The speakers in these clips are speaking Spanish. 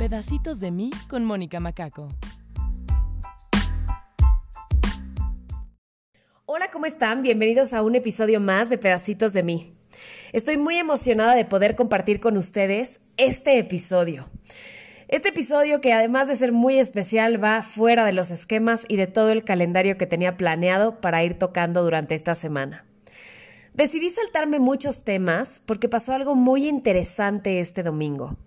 Pedacitos de mí con Mónica Macaco. Hola, ¿cómo están? Bienvenidos a un episodio más de Pedacitos de mí. Estoy muy emocionada de poder compartir con ustedes este episodio. Este episodio que además de ser muy especial va fuera de los esquemas y de todo el calendario que tenía planeado para ir tocando durante esta semana. Decidí saltarme muchos temas porque pasó algo muy interesante este domingo.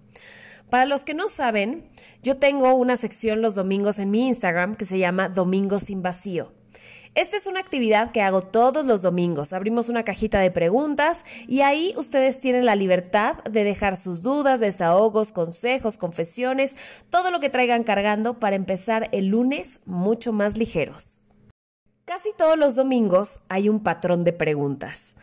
Para los que no saben, yo tengo una sección los domingos en mi Instagram que se llama Domingos sin Vacío. Esta es una actividad que hago todos los domingos. Abrimos una cajita de preguntas y ahí ustedes tienen la libertad de dejar sus dudas, desahogos, consejos, confesiones, todo lo que traigan cargando para empezar el lunes mucho más ligeros. Casi todos los domingos hay un patrón de preguntas.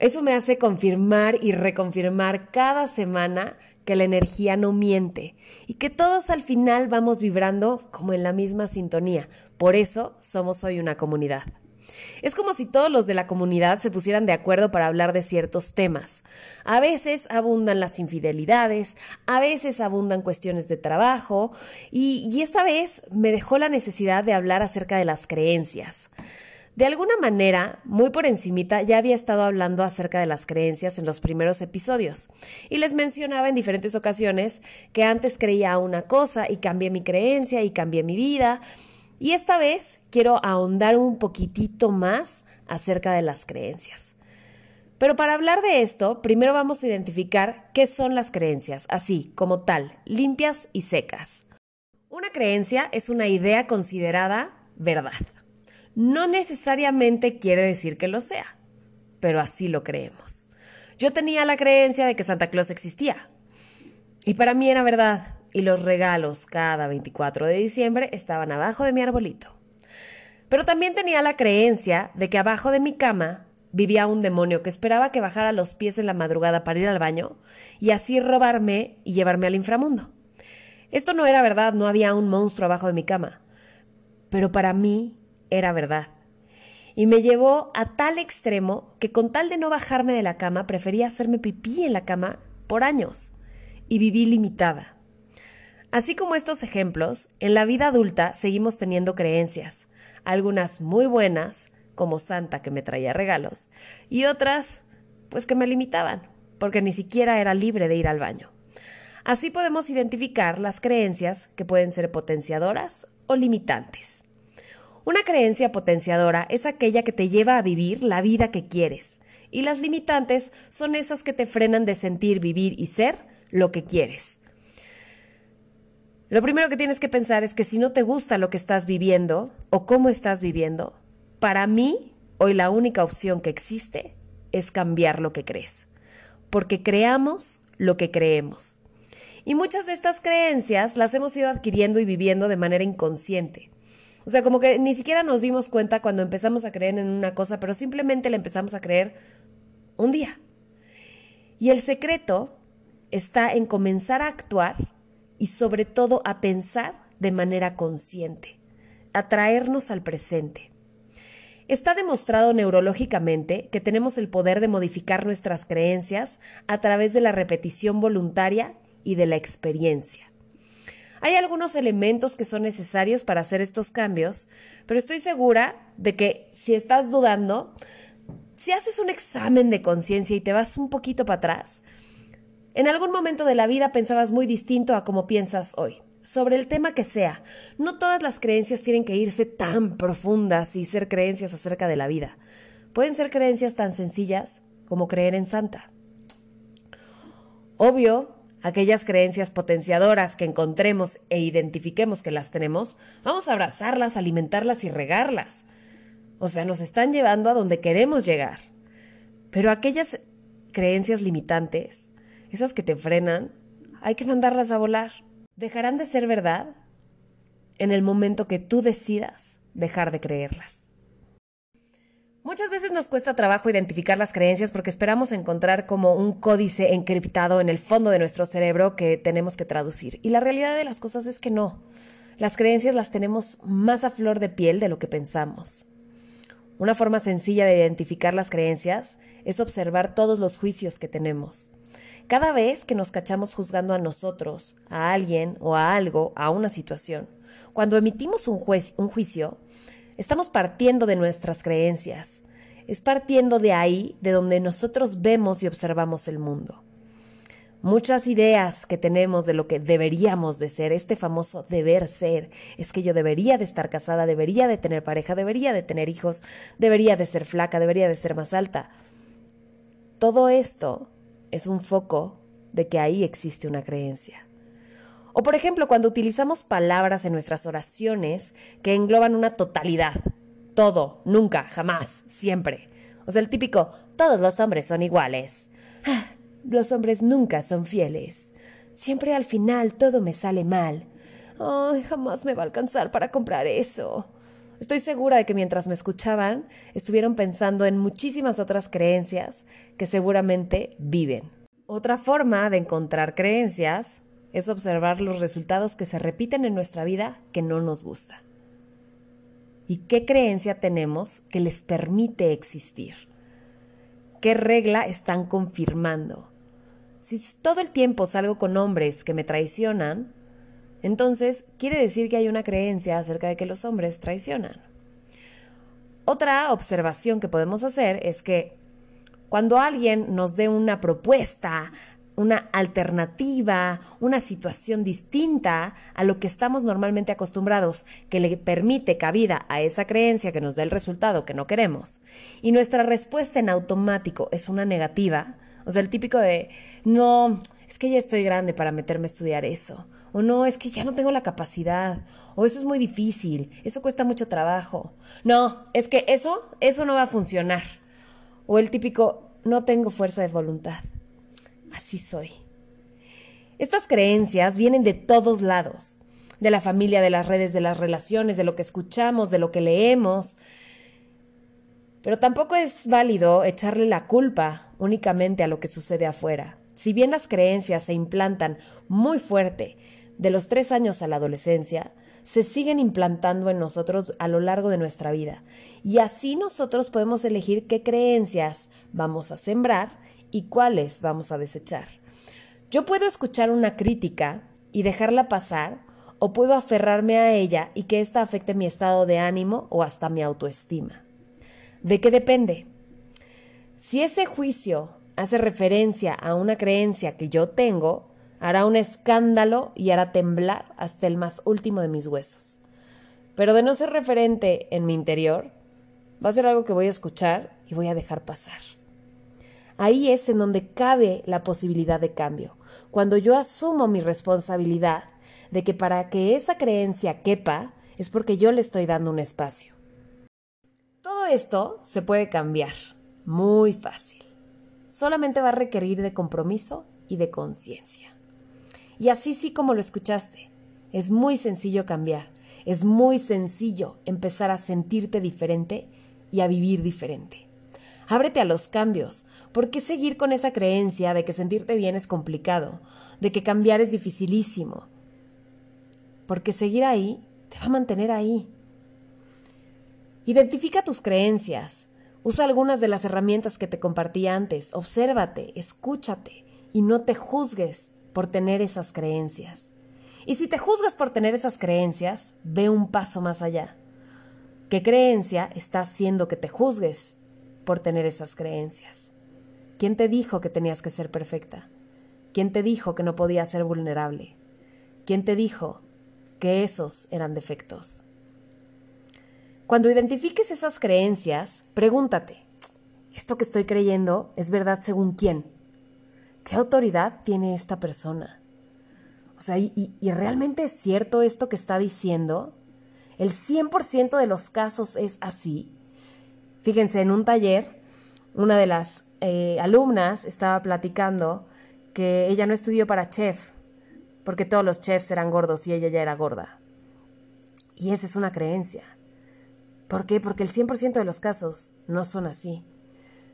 Eso me hace confirmar y reconfirmar cada semana que la energía no miente y que todos al final vamos vibrando como en la misma sintonía. Por eso somos hoy una comunidad. Es como si todos los de la comunidad se pusieran de acuerdo para hablar de ciertos temas. A veces abundan las infidelidades, a veces abundan cuestiones de trabajo, y, y esta vez me dejó la necesidad de hablar acerca de las creencias. De alguna manera, muy por encimita, ya había estado hablando acerca de las creencias en los primeros episodios, y les mencionaba en diferentes ocasiones que antes creía una cosa y cambié mi creencia y cambié mi vida, y esta vez quiero ahondar un poquitito más acerca de las creencias. Pero para hablar de esto, primero vamos a identificar qué son las creencias, así como tal, limpias y secas. Una creencia es una idea considerada verdad no necesariamente quiere decir que lo sea, pero así lo creemos. Yo tenía la creencia de que Santa Claus existía. Y para mí era verdad. Y los regalos cada 24 de diciembre estaban abajo de mi arbolito. Pero también tenía la creencia de que abajo de mi cama vivía un demonio que esperaba que bajara los pies en la madrugada para ir al baño y así robarme y llevarme al inframundo. Esto no era verdad, no había un monstruo abajo de mi cama. Pero para mí era verdad. Y me llevó a tal extremo que con tal de no bajarme de la cama prefería hacerme pipí en la cama por años. Y viví limitada. Así como estos ejemplos, en la vida adulta seguimos teniendo creencias, algunas muy buenas, como Santa que me traía regalos, y otras, pues que me limitaban, porque ni siquiera era libre de ir al baño. Así podemos identificar las creencias que pueden ser potenciadoras o limitantes. Una creencia potenciadora es aquella que te lleva a vivir la vida que quieres, y las limitantes son esas que te frenan de sentir, vivir y ser lo que quieres. Lo primero que tienes que pensar es que si no te gusta lo que estás viviendo o cómo estás viviendo, para mí, hoy la única opción que existe es cambiar lo que crees, porque creamos lo que creemos. Y muchas de estas creencias las hemos ido adquiriendo y viviendo de manera inconsciente. O sea, como que ni siquiera nos dimos cuenta cuando empezamos a creer en una cosa, pero simplemente le empezamos a creer un día. Y el secreto está en comenzar a actuar y sobre todo a pensar de manera consciente, a traernos al presente. Está demostrado neurológicamente que tenemos el poder de modificar nuestras creencias a través de la repetición voluntaria y de la experiencia. Hay algunos elementos que son necesarios para hacer estos cambios, pero estoy segura de que si estás dudando, si haces un examen de conciencia y te vas un poquito para atrás, en algún momento de la vida pensabas muy distinto a como piensas hoy. Sobre el tema que sea, no todas las creencias tienen que irse tan profundas y ser creencias acerca de la vida. Pueden ser creencias tan sencillas como creer en Santa. Obvio, aquellas creencias potenciadoras que encontremos e identifiquemos que las tenemos, vamos a abrazarlas, alimentarlas y regarlas. O sea, nos están llevando a donde queremos llegar. Pero aquellas creencias limitantes, esas que te frenan, hay que mandarlas a volar. Dejarán de ser verdad en el momento que tú decidas dejar de creerlas. Muchas veces nos cuesta trabajo identificar las creencias porque esperamos encontrar como un códice encriptado en el fondo de nuestro cerebro que tenemos que traducir. Y la realidad de las cosas es que no. Las creencias las tenemos más a flor de piel de lo que pensamos. Una forma sencilla de identificar las creencias es observar todos los juicios que tenemos. Cada vez que nos cachamos juzgando a nosotros, a alguien o a algo, a una situación, cuando emitimos un, un juicio, estamos partiendo de nuestras creencias. Es partiendo de ahí de donde nosotros vemos y observamos el mundo. Muchas ideas que tenemos de lo que deberíamos de ser, este famoso deber ser, es que yo debería de estar casada, debería de tener pareja, debería de tener hijos, debería de ser flaca, debería de ser más alta. Todo esto es un foco de que ahí existe una creencia. O por ejemplo, cuando utilizamos palabras en nuestras oraciones que engloban una totalidad. Todo, nunca, jamás, siempre. O sea, el típico, todos los hombres son iguales. Ah, los hombres nunca son fieles. Siempre al final todo me sale mal. Ay, jamás me va a alcanzar para comprar eso. Estoy segura de que mientras me escuchaban, estuvieron pensando en muchísimas otras creencias que seguramente viven. Otra forma de encontrar creencias es observar los resultados que se repiten en nuestra vida que no nos gusta. ¿Y qué creencia tenemos que les permite existir? ¿Qué regla están confirmando? Si todo el tiempo salgo con hombres que me traicionan, entonces quiere decir que hay una creencia acerca de que los hombres traicionan. Otra observación que podemos hacer es que cuando alguien nos dé una propuesta, una alternativa, una situación distinta a lo que estamos normalmente acostumbrados, que le permite cabida a esa creencia que nos da el resultado que no queremos, y nuestra respuesta en automático es una negativa, o sea, el típico de, no, es que ya estoy grande para meterme a estudiar eso, o no, es que ya no tengo la capacidad, o eso es muy difícil, eso cuesta mucho trabajo, no, es que eso, eso no va a funcionar. O el típico, no tengo fuerza de voluntad. Así soy. Estas creencias vienen de todos lados, de la familia, de las redes, de las relaciones, de lo que escuchamos, de lo que leemos. Pero tampoco es válido echarle la culpa únicamente a lo que sucede afuera. Si bien las creencias se implantan muy fuerte de los tres años a la adolescencia, se siguen implantando en nosotros a lo largo de nuestra vida. Y así nosotros podemos elegir qué creencias vamos a sembrar y cuáles vamos a desechar. Yo puedo escuchar una crítica y dejarla pasar, o puedo aferrarme a ella y que ésta afecte mi estado de ánimo o hasta mi autoestima. ¿De qué depende? Si ese juicio hace referencia a una creencia que yo tengo, hará un escándalo y hará temblar hasta el más último de mis huesos. Pero de no ser referente en mi interior, va a ser algo que voy a escuchar y voy a dejar pasar. Ahí es en donde cabe la posibilidad de cambio, cuando yo asumo mi responsabilidad de que para que esa creencia quepa es porque yo le estoy dando un espacio. Todo esto se puede cambiar, muy fácil. Solamente va a requerir de compromiso y de conciencia. Y así sí como lo escuchaste. Es muy sencillo cambiar. Es muy sencillo empezar a sentirte diferente y a vivir diferente. Ábrete a los cambios. ¿Por qué seguir con esa creencia de que sentirte bien es complicado? De que cambiar es dificilísimo. Porque seguir ahí te va a mantener ahí. Identifica tus creencias. Usa algunas de las herramientas que te compartí antes. Obsérvate, escúchate y no te juzgues por tener esas creencias. Y si te juzgas por tener esas creencias, ve un paso más allá. ¿Qué creencia está haciendo que te juzgues por tener esas creencias? ¿Quién te dijo que tenías que ser perfecta? ¿Quién te dijo que no podías ser vulnerable? ¿Quién te dijo que esos eran defectos? Cuando identifiques esas creencias, pregúntate, ¿esto que estoy creyendo es verdad según quién? ¿qué autoridad tiene esta persona? O sea, ¿y, realmente es cierto esto que está diciendo? ¿El 100% de los casos es así? Fíjense, en un taller, una de las eh, alumnas estaba platicando que ella no estudió para chef, porque todos los chefs eran gordos y ella ya era gorda. Y esa es una creencia. ¿Por qué? Porque el 100% de los casos no son así.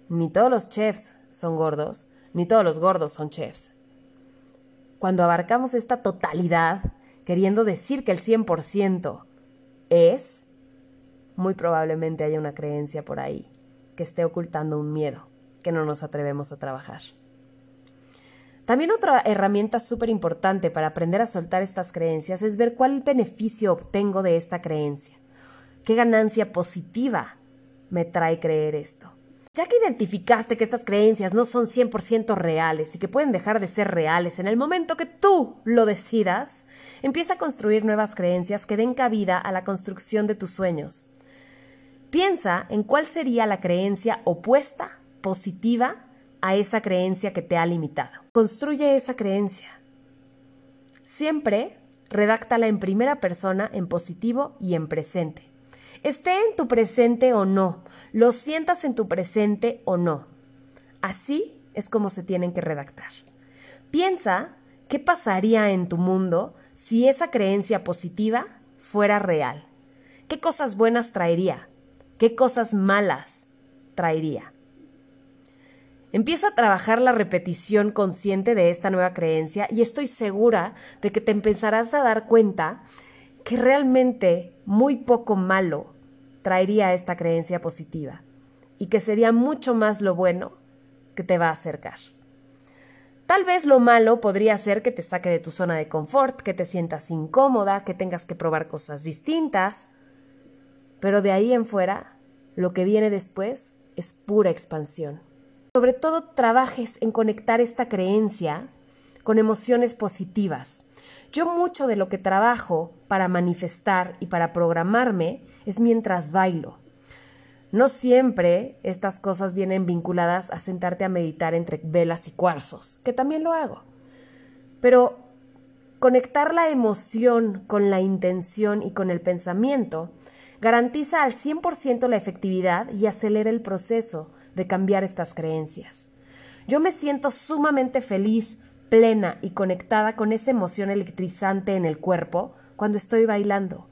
Ni todos los chefs son gordos, ni todos los gordos son chefs. Cuando abarcamos esta totalidad, queriendo decir que el 100% es, muy probablemente haya una creencia por ahí que esté ocultando un miedo que no nos atrevemos a trabajar. También otra herramienta súper importante para aprender a soltar estas creencias es ver cuál beneficio obtengo de esta creencia. ¿Qué ganancia positiva me trae creer esto? Ya que identificaste que estas creencias no son 100% reales y que pueden dejar de ser reales en el momento que tú lo decidas, empieza a construir nuevas creencias que den cabida a la construcción de tus sueños. Piensa en cuál sería la creencia opuesta, positiva, a esa creencia que te ha limitado. Construye esa creencia. Siempre redáctala en primera persona, en positivo y en presente. Esté en tu presente o no, lo sientas en tu presente o no. Así es como se tienen que redactar. Piensa qué pasaría en tu mundo si esa creencia positiva fuera real. ¿Qué cosas buenas traería? ¿Qué cosas malas traería? Empieza a trabajar la repetición consciente de esta nueva creencia y estoy segura de que te empezarás a dar cuenta que realmente muy poco malo traería esta creencia positiva y que sería mucho más lo bueno que te va a acercar. Tal vez lo malo podría ser que te saque de tu zona de confort, que te sientas incómoda, que tengas que probar cosas distintas, pero de ahí en fuera, lo que viene después es pura expansión sobre todo trabajes en conectar esta creencia con emociones positivas. Yo mucho de lo que trabajo para manifestar y para programarme es mientras bailo. No siempre estas cosas vienen vinculadas a sentarte a meditar entre velas y cuarzos, que también lo hago. Pero conectar la emoción con la intención y con el pensamiento garantiza al 100% la efectividad y acelera el proceso de cambiar estas creencias. Yo me siento sumamente feliz, plena y conectada con esa emoción electrizante en el cuerpo cuando estoy bailando.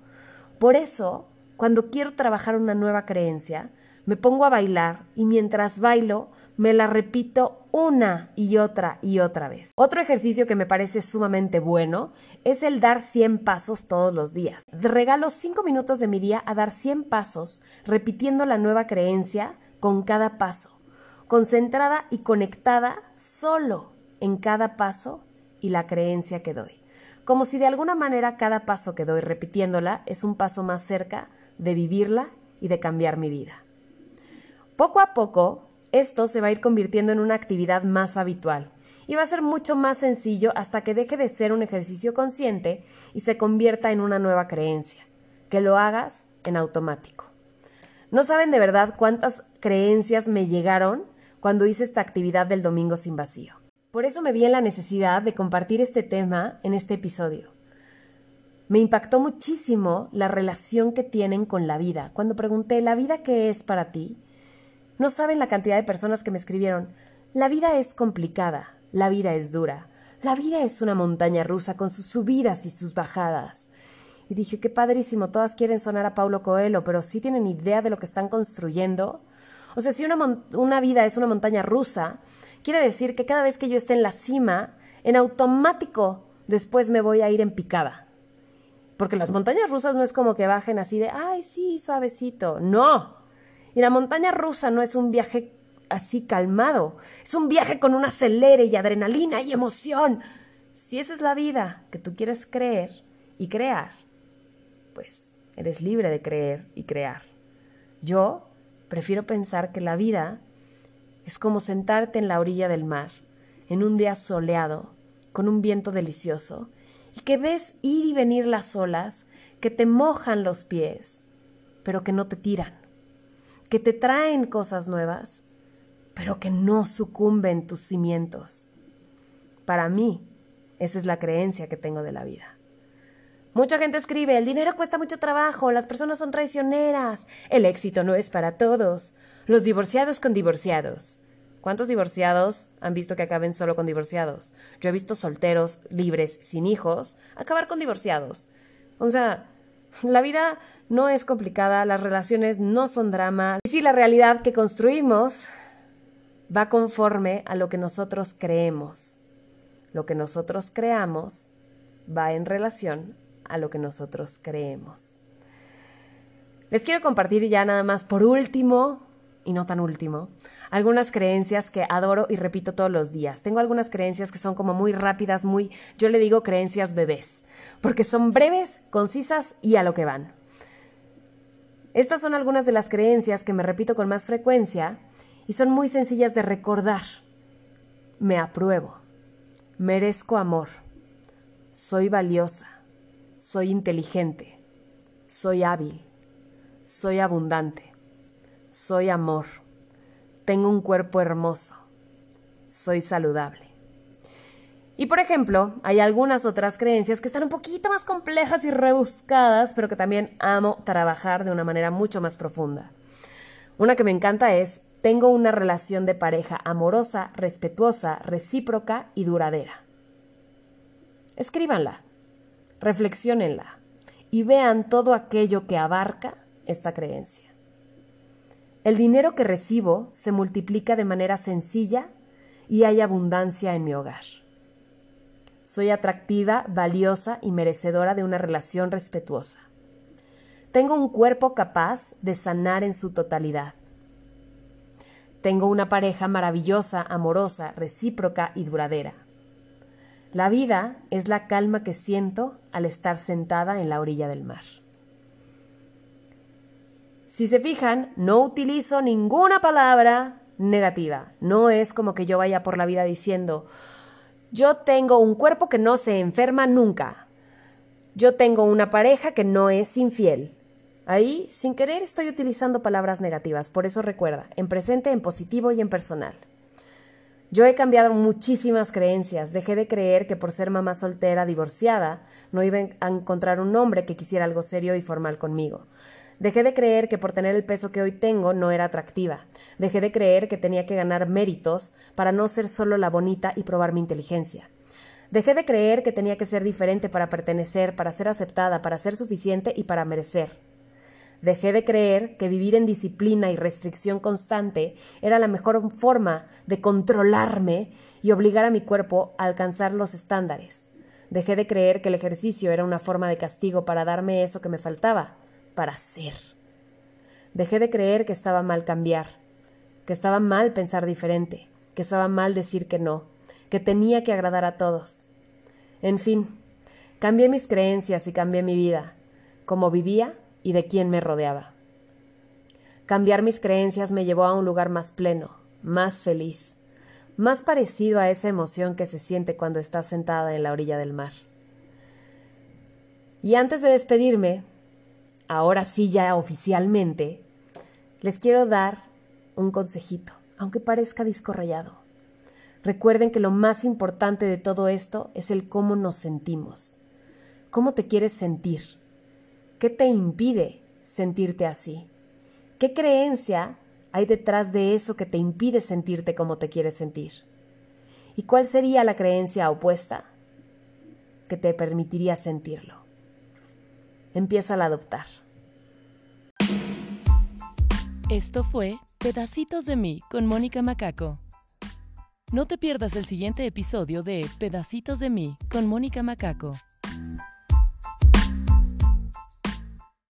Por eso, cuando quiero trabajar una nueva creencia, me pongo a bailar y mientras bailo me la repito una y otra y otra vez. Otro ejercicio que me parece sumamente bueno es el dar 100 pasos todos los días. Regalo 5 minutos de mi día a dar 100 pasos repitiendo la nueva creencia con cada paso, concentrada y conectada solo en cada paso y la creencia que doy. Como si de alguna manera cada paso que doy repitiéndola es un paso más cerca de vivirla y de cambiar mi vida. Poco a poco, esto se va a ir convirtiendo en una actividad más habitual y va a ser mucho más sencillo hasta que deje de ser un ejercicio consciente y se convierta en una nueva creencia, que lo hagas en automático. No saben de verdad cuántas creencias me llegaron cuando hice esta actividad del domingo sin vacío. Por eso me vi en la necesidad de compartir este tema en este episodio. Me impactó muchísimo la relación que tienen con la vida. Cuando pregunté, ¿la vida qué es para ti? No saben la cantidad de personas que me escribieron, la vida es complicada, la vida es dura, la vida es una montaña rusa con sus subidas y sus bajadas. Y dije, qué padrísimo, todas quieren sonar a Paulo Coelho, pero sí tienen idea de lo que están construyendo. O sea, si una, una vida es una montaña rusa, quiere decir que cada vez que yo esté en la cima, en automático después me voy a ir en picada. Porque las montañas rusas no es como que bajen así de, ay, sí, suavecito. No. Y la montaña rusa no es un viaje así calmado. Es un viaje con un acelere y adrenalina y emoción. Si esa es la vida que tú quieres creer y crear, pues eres libre de creer y crear. Yo prefiero pensar que la vida es como sentarte en la orilla del mar, en un día soleado, con un viento delicioso, y que ves ir y venir las olas que te mojan los pies, pero que no te tiran, que te traen cosas nuevas, pero que no sucumben tus cimientos. Para mí, esa es la creencia que tengo de la vida. Mucha gente escribe, el dinero cuesta mucho trabajo, las personas son traicioneras, el éxito no es para todos, los divorciados con divorciados. ¿Cuántos divorciados han visto que acaben solo con divorciados? Yo he visto solteros, libres, sin hijos, acabar con divorciados. O sea, la vida no es complicada, las relaciones no son drama. La realidad que construimos va conforme a lo que nosotros creemos. Lo que nosotros creamos va en relación a lo que nosotros creemos. Les quiero compartir ya nada más por último, y no tan último, algunas creencias que adoro y repito todos los días. Tengo algunas creencias que son como muy rápidas, muy, yo le digo creencias bebés, porque son breves, concisas y a lo que van. Estas son algunas de las creencias que me repito con más frecuencia y son muy sencillas de recordar. Me apruebo. Merezco amor. Soy valiosa. Soy inteligente. Soy hábil. Soy abundante. Soy amor. Tengo un cuerpo hermoso. Soy saludable. Y por ejemplo, hay algunas otras creencias que están un poquito más complejas y rebuscadas, pero que también amo trabajar de una manera mucho más profunda. Una que me encanta es, tengo una relación de pareja amorosa, respetuosa, recíproca y duradera. Escríbanla, reflexionenla y vean todo aquello que abarca esta creencia. El dinero que recibo se multiplica de manera sencilla y hay abundancia en mi hogar. Soy atractiva, valiosa y merecedora de una relación respetuosa. Tengo un cuerpo capaz de sanar en su totalidad. Tengo una pareja maravillosa, amorosa, recíproca y duradera. La vida es la calma que siento al estar sentada en la orilla del mar. Si se fijan, no utilizo ninguna palabra negativa. No es como que yo vaya por la vida diciendo, yo tengo un cuerpo que no se enferma nunca. Yo tengo una pareja que no es infiel. Ahí, sin querer, estoy utilizando palabras negativas, por eso recuerda, en presente, en positivo y en personal. Yo he cambiado muchísimas creencias, dejé de creer que por ser mamá soltera, divorciada, no iba a encontrar un hombre que quisiera algo serio y formal conmigo. Dejé de creer que por tener el peso que hoy tengo no era atractiva. Dejé de creer que tenía que ganar méritos para no ser solo la bonita y probar mi inteligencia. Dejé de creer que tenía que ser diferente para pertenecer, para ser aceptada, para ser suficiente y para merecer. Dejé de creer que vivir en disciplina y restricción constante era la mejor forma de controlarme y obligar a mi cuerpo a alcanzar los estándares. Dejé de creer que el ejercicio era una forma de castigo para darme eso que me faltaba, para ser. Dejé de creer que estaba mal cambiar, que estaba mal pensar diferente, que estaba mal decir que no, que tenía que agradar a todos. En fin, cambié mis creencias y cambié mi vida, como vivía y de quién me rodeaba. Cambiar mis creencias me llevó a un lugar más pleno, más feliz, más parecido a esa emoción que se siente cuando estás sentada en la orilla del mar. Y antes de despedirme, ahora sí ya oficialmente, les quiero dar un consejito, aunque parezca disco rayado. Recuerden que lo más importante de todo esto es el cómo nos sentimos. ¿Cómo te quieres sentir? ¿Qué te impide sentirte así? ¿Qué creencia hay detrás de eso que te impide sentirte como te quieres sentir? ¿Y cuál sería la creencia opuesta que te permitiría sentirlo? Empieza a adoptar. Esto fue Pedacitos de mí con Mónica Macaco. No te pierdas el siguiente episodio de Pedacitos de mí con Mónica Macaco.